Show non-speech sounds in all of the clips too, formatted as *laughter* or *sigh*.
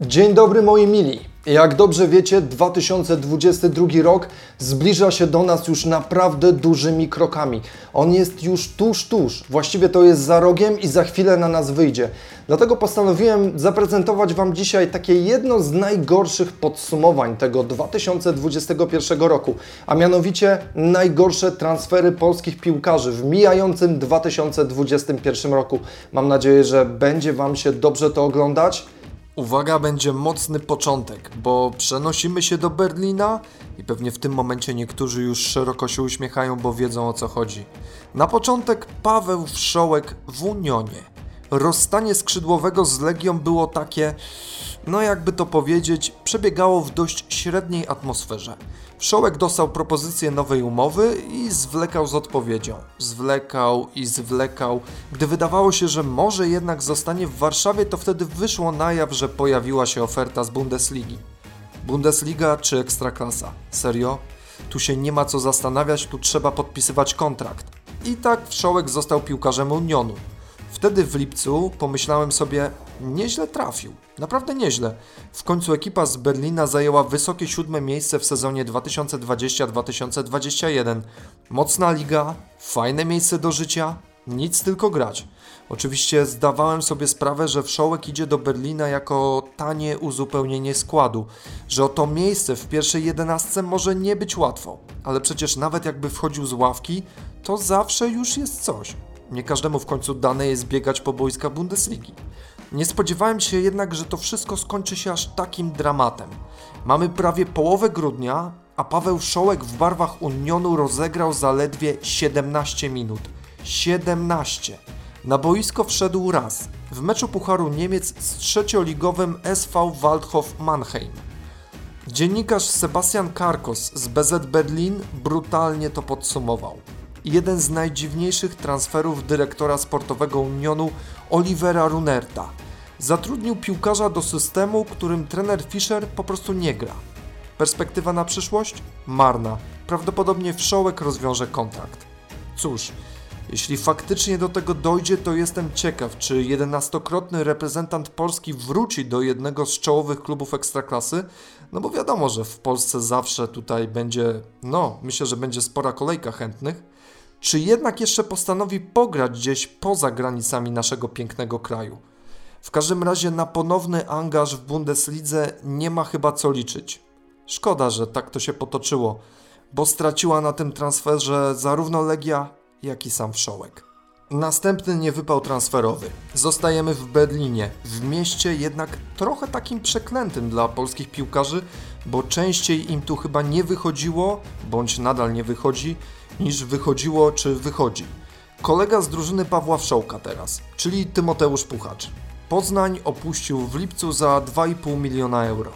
Dzień dobry moi mili. Jak dobrze wiecie, 2022 rok zbliża się do nas już naprawdę dużymi krokami. On jest już tuż, tuż. Właściwie to jest za rogiem i za chwilę na nas wyjdzie. Dlatego postanowiłem zaprezentować Wam dzisiaj takie jedno z najgorszych podsumowań tego 2021 roku, a mianowicie najgorsze transfery polskich piłkarzy w mijającym 2021 roku. Mam nadzieję, że będzie Wam się dobrze to oglądać. Uwaga, będzie mocny początek, bo przenosimy się do Berlina i pewnie w tym momencie niektórzy już szeroko się uśmiechają, bo wiedzą o co chodzi. Na początek Paweł Wszołek w Unionie. Rozstanie skrzydłowego z Legią było takie, no jakby to powiedzieć, przebiegało w dość średniej atmosferze. Wszołek dostał propozycję nowej umowy i zwlekał z odpowiedzią. Zwlekał i zwlekał. Gdy wydawało się, że może jednak zostanie w Warszawie, to wtedy wyszło na jaw, że pojawiła się oferta z Bundesligi. Bundesliga czy Ekstraklasa? Serio? Tu się nie ma co zastanawiać, tu trzeba podpisywać kontrakt. I tak Wszołek został piłkarzem Unionu. Wtedy w lipcu pomyślałem sobie, nieźle trafił. Naprawdę nieźle. W końcu ekipa z Berlina zajęła wysokie siódme miejsce w sezonie 2020-2021. Mocna liga, fajne miejsce do życia, nic tylko grać. Oczywiście zdawałem sobie sprawę, że Wszołek idzie do Berlina jako tanie uzupełnienie składu, że o to miejsce w pierwszej jedenastce może nie być łatwo, ale przecież nawet jakby wchodził z ławki, to zawsze już jest coś. Nie każdemu w końcu dane jest biegać po boiska Bundesligi. Nie spodziewałem się jednak, że to wszystko skończy się aż takim dramatem. Mamy prawie połowę grudnia, a Paweł Szołek w barwach Unionu rozegrał zaledwie 17 minut. 17! Na boisko wszedł raz, w meczu Pucharu Niemiec z trzecioligowym SV Waldhof Mannheim. Dziennikarz Sebastian Karkos z BZ Berlin brutalnie to podsumował. Jeden z najdziwniejszych transferów dyrektora sportowego Unionu Olivera Runerta. Zatrudnił piłkarza do systemu, którym trener Fischer po prostu nie gra. Perspektywa na przyszłość? Marna. Prawdopodobnie Wszołek rozwiąże kontrakt. Cóż, jeśli faktycznie do tego dojdzie, to jestem ciekaw, czy jedenastokrotny reprezentant Polski wróci do jednego z czołowych klubów ekstraklasy, no bo wiadomo, że w Polsce zawsze tutaj będzie, no, myślę, że będzie spora kolejka chętnych, czy jednak jeszcze postanowi pograć gdzieś poza granicami naszego pięknego kraju. W każdym razie na ponowny angaż w Bundeslidze nie ma chyba co liczyć. Szkoda, że tak to się potoczyło, bo straciła na tym transferze zarówno Legia, jak i sam Wszołek. Następny niewypał transferowy. Zostajemy w Berlinie, w mieście jednak trochę takim przeklętym dla polskich piłkarzy, bo częściej im tu chyba nie wychodziło, bądź nadal nie wychodzi, niż wychodziło czy wychodzi. Kolega z drużyny Pawła Wszołka teraz, czyli Tymoteusz Puchacz. Poznań opuścił w lipcu za 2,5 miliona euro.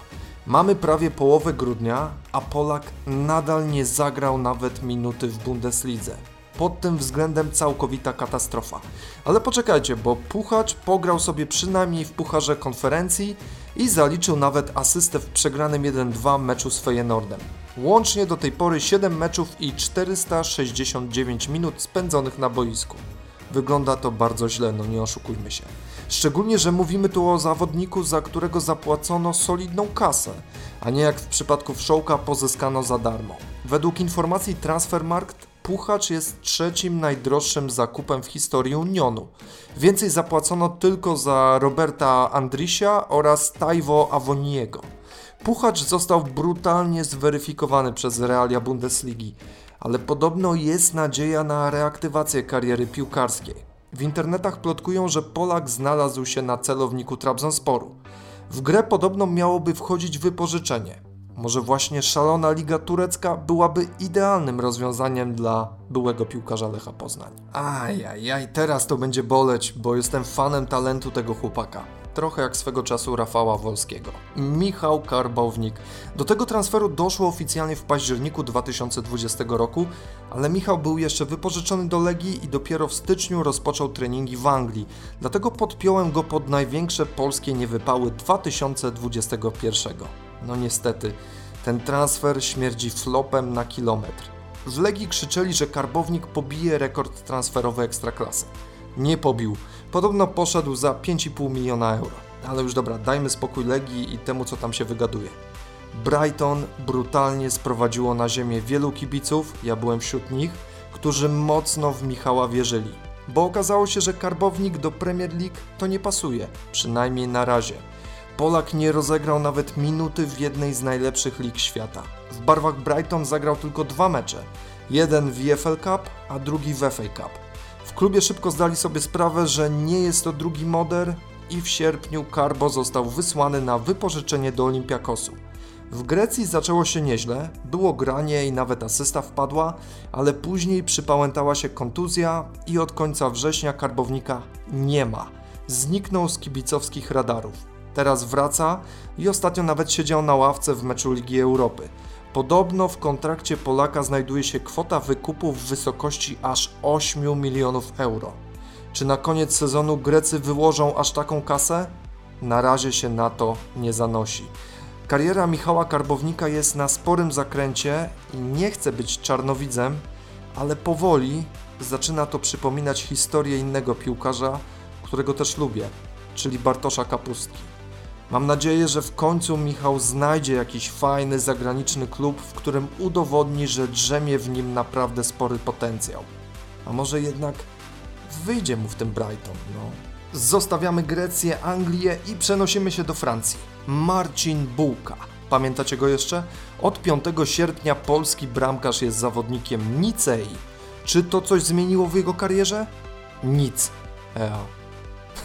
Mamy prawie połowę grudnia, a Polak nadal nie zagrał nawet minuty w Bundeslidze. Pod tym względem całkowita katastrofa. Ale poczekajcie, bo Puchacz pograł sobie przynajmniej w Pucharze Konferencji i zaliczył nawet asystę w przegranym 1-2 meczu z Feyenoordem. Łącznie do tej pory 7 meczów i 469 minut spędzonych na boisku. Wygląda to bardzo źle, no nie oszukujmy się. Szczególnie, że mówimy tu o zawodniku, za którego zapłacono solidną kasę, a nie jak w przypadku Wszołka pozyskano za darmo. Według informacji Transfermarkt Puchacz jest trzecim najdroższym zakupem w historii Unionu. Więcej zapłacono tylko za Roberta Andrisia oraz Taiwo Avoniego. Puchacz został brutalnie zweryfikowany przez realia Bundesligi, ale podobno jest nadzieja na reaktywację kariery piłkarskiej. W internetach plotkują, że Polak znalazł się na celowniku Trabzonsporu. W grę podobno miałoby wchodzić wypożyczenie. Może właśnie szalona liga turecka byłaby idealnym rozwiązaniem dla byłego piłkarza Lecha Poznań. Ajajaj, teraz to będzie boleć, bo jestem fanem talentu tego chłopaka. Trochę jak swego czasu Rafała Wolskiego. Michał Karbownik. Do tego transferu doszło oficjalnie w październiku 2020 roku, ale Michał był jeszcze wypożyczony do Legii i dopiero w styczniu rozpoczął treningi w Anglii. Dlatego podpiąłem go pod największe polskie niewypały 2021. No niestety, ten transfer śmierdzi flopem na kilometr. W Legii krzyczeli, że Karbownik pobije rekord transferowy Ekstraklasy. Nie pobił. Podobno poszedł za 5,5 miliona euro. Ale już dobra, dajmy spokój Legii i temu, co tam się wygaduje. Brighton brutalnie sprowadziło na ziemię wielu kibiców, ja byłem wśród nich, którzy mocno w Michała wierzyli. Bo okazało się, że karbownik do Premier League to nie pasuje, przynajmniej na razie. Polak nie rozegrał nawet minuty w jednej z najlepszych lig świata. W barwach Brighton zagrał tylko dwa mecze. Jeden w EFL Cup, a drugi w FA Cup. W klubie szybko zdali sobie sprawę, że nie jest to drugi moder i w sierpniu Carbo został wysłany na wypożyczenie do Olympiakosu. W Grecji zaczęło się nieźle, było granie i nawet asysta wpadła, ale później przypałętała się kontuzja i od końca września Karbownika nie ma. Zniknął z kibicowskich radarów. Teraz wraca i ostatnio nawet siedział na ławce w meczu Ligi Europy. Podobno w kontrakcie Polaka znajduje się kwota wykupu w wysokości aż 8 milionów euro. Czy na koniec sezonu Grecy wyłożą aż taką kasę? Na razie się na to nie zanosi. Kariera Michała Karbownika jest na sporym zakręcie i nie chce być czarnowidzem, ale powoli zaczyna to przypominać historię innego piłkarza, którego też lubię, czyli Bartosza Kapustki. Mam nadzieję, że w końcu Michał znajdzie jakiś fajny zagraniczny klub, w którym udowodni, że drzemie w nim naprawdę spory potencjał. A może jednak wyjdzie mu w tym Brighton, no. Zostawiamy Grecję, Anglię i przenosimy się do Francji. Marcin Bułka. Pamiętacie go jeszcze? Od 5 sierpnia polski bramkarz jest zawodnikiem Nicei. Czy to coś zmieniło w jego karierze? Nic. Ea.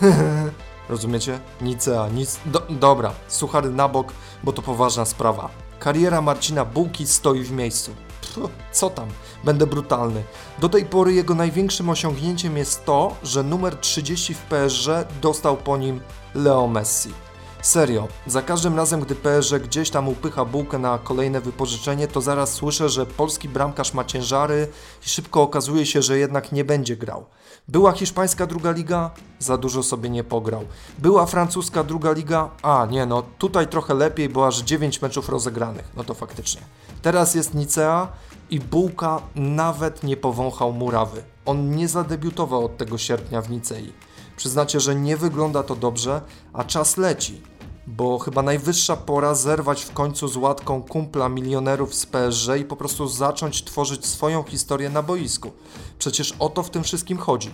*laughs* Rozumiecie? Nicea, nic. Do, dobra, suchary na bok, bo to poważna sprawa. Kariera Marcina Bułki stoi w miejscu. Pff, co tam? Będę brutalny. Do tej pory jego największym osiągnięciem jest to, że numer 30 w PSG dostał po nim Leo Messi. Serio, za każdym razem, gdy PSG gdzieś tam upycha bułkę na kolejne wypożyczenie, to zaraz słyszę, że polski bramkarz ma ciężary i szybko okazuje się, że jednak nie będzie grał. Była hiszpańska druga liga? Za dużo sobie nie pograł. Była francuska druga liga? A, nie no, tutaj trochę lepiej, bo aż 9 meczów rozegranych. No to faktycznie. Teraz jest Nicea i Bułka nawet nie powąchał murawy. On nie zadebiutował od tego sierpnia w Nicei. Przyznacie, że nie wygląda to dobrze, a czas leci bo chyba najwyższa pora zerwać w końcu z łatką kumpla milionerów z PSG i po prostu zacząć tworzyć swoją historię na boisku. Przecież o to w tym wszystkim chodzi.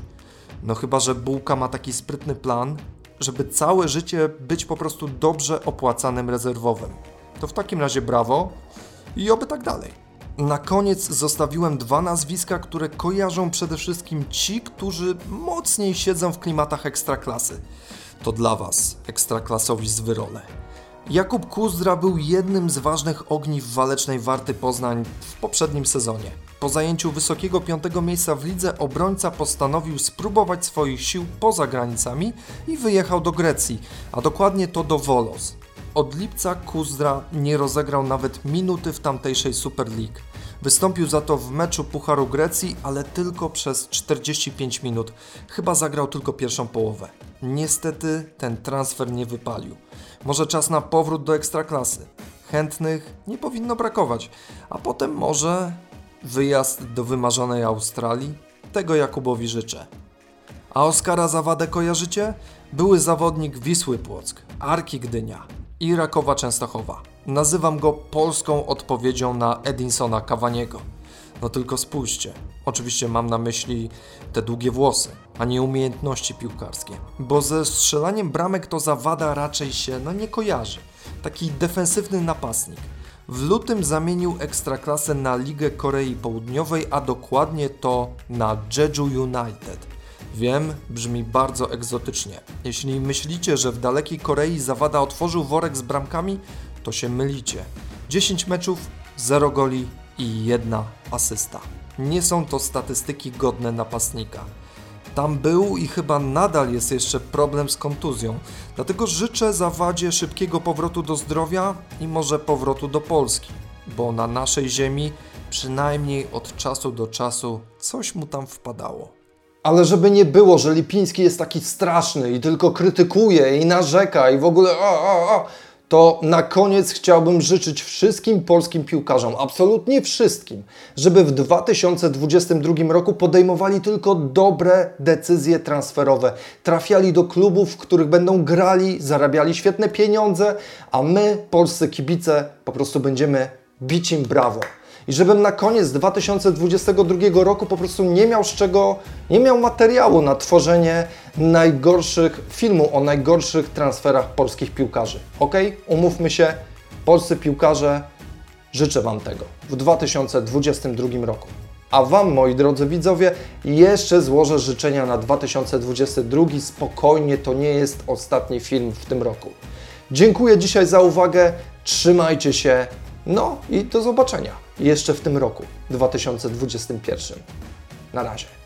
No chyba, że Bułka ma taki sprytny plan, żeby całe życie być po prostu dobrze opłacanym rezerwowym. To w takim razie brawo i oby tak dalej. Na koniec zostawiłem dwa nazwiska, które kojarzą przede wszystkim ci, którzy mocniej siedzą w klimatach ekstraklasy to dla Was, ekstraklasowi z Wyrole. Jakub Kuzdra był jednym z ważnych ogniw walecznej Warty Poznań w poprzednim sezonie. Po zajęciu wysokiego piątego miejsca w lidze obrońca postanowił spróbować swoich sił poza granicami i wyjechał do Grecji, a dokładnie to do Volos. Od lipca Kuzdra nie rozegrał nawet minuty w tamtejszej Super League. Wystąpił za to w meczu Pucharu Grecji, ale tylko przez 45 minut. Chyba zagrał tylko pierwszą połowę. Niestety ten transfer nie wypalił. Może czas na powrót do ekstraklasy. Chętnych nie powinno brakować, a potem może wyjazd do wymarzonej Australii? Tego Jakubowi życzę. A Oskara Zawadę kojarzycie? Były zawodnik Wisły Płock, Arki Gdynia i Rakowa Częstochowa. Nazywam go polską odpowiedzią na Edinsona Cavaniego. No tylko spójrzcie. Oczywiście mam na myśli te długie włosy, a nie umiejętności piłkarskie. Bo ze strzelaniem bramek to zawada raczej się no nie kojarzy. Taki defensywny napastnik. W lutym zamienił ekstraklasę na Ligę Korei Południowej, a dokładnie to na Jeju United. Wiem, brzmi bardzo egzotycznie. Jeśli myślicie, że w dalekiej Korei Zawada otworzył worek z bramkami, to się mylicie. 10 meczów, 0 goli i jedna asysta. Nie są to statystyki godne napastnika. Tam był i chyba nadal jest jeszcze problem z kontuzją. Dlatego życzę Zawadzie szybkiego powrotu do zdrowia i może powrotu do Polski, bo na naszej ziemi przynajmniej od czasu do czasu coś mu tam wpadało. Ale żeby nie było, że Lipiński jest taki straszny i tylko krytykuje i narzeka i w ogóle o, o, o, to na koniec chciałbym życzyć wszystkim polskim piłkarzom, absolutnie wszystkim, żeby w 2022 roku podejmowali tylko dobre decyzje transferowe, trafiali do klubów, w których będą grali, zarabiali świetne pieniądze, a my, polscy kibice, po prostu będziemy bić im brawo. I żebym na koniec 2022 roku po prostu nie miał z czego, nie miał materiału na tworzenie najgorszych filmu o najgorszych transferach polskich piłkarzy. Ok? Umówmy się, polscy piłkarze, życzę Wam tego w 2022 roku. A Wam, moi drodzy widzowie, jeszcze złożę życzenia na 2022. Spokojnie, to nie jest ostatni film w tym roku. Dziękuję dzisiaj za uwagę, trzymajcie się, no i do zobaczenia jeszcze w tym roku 2021. Na razie.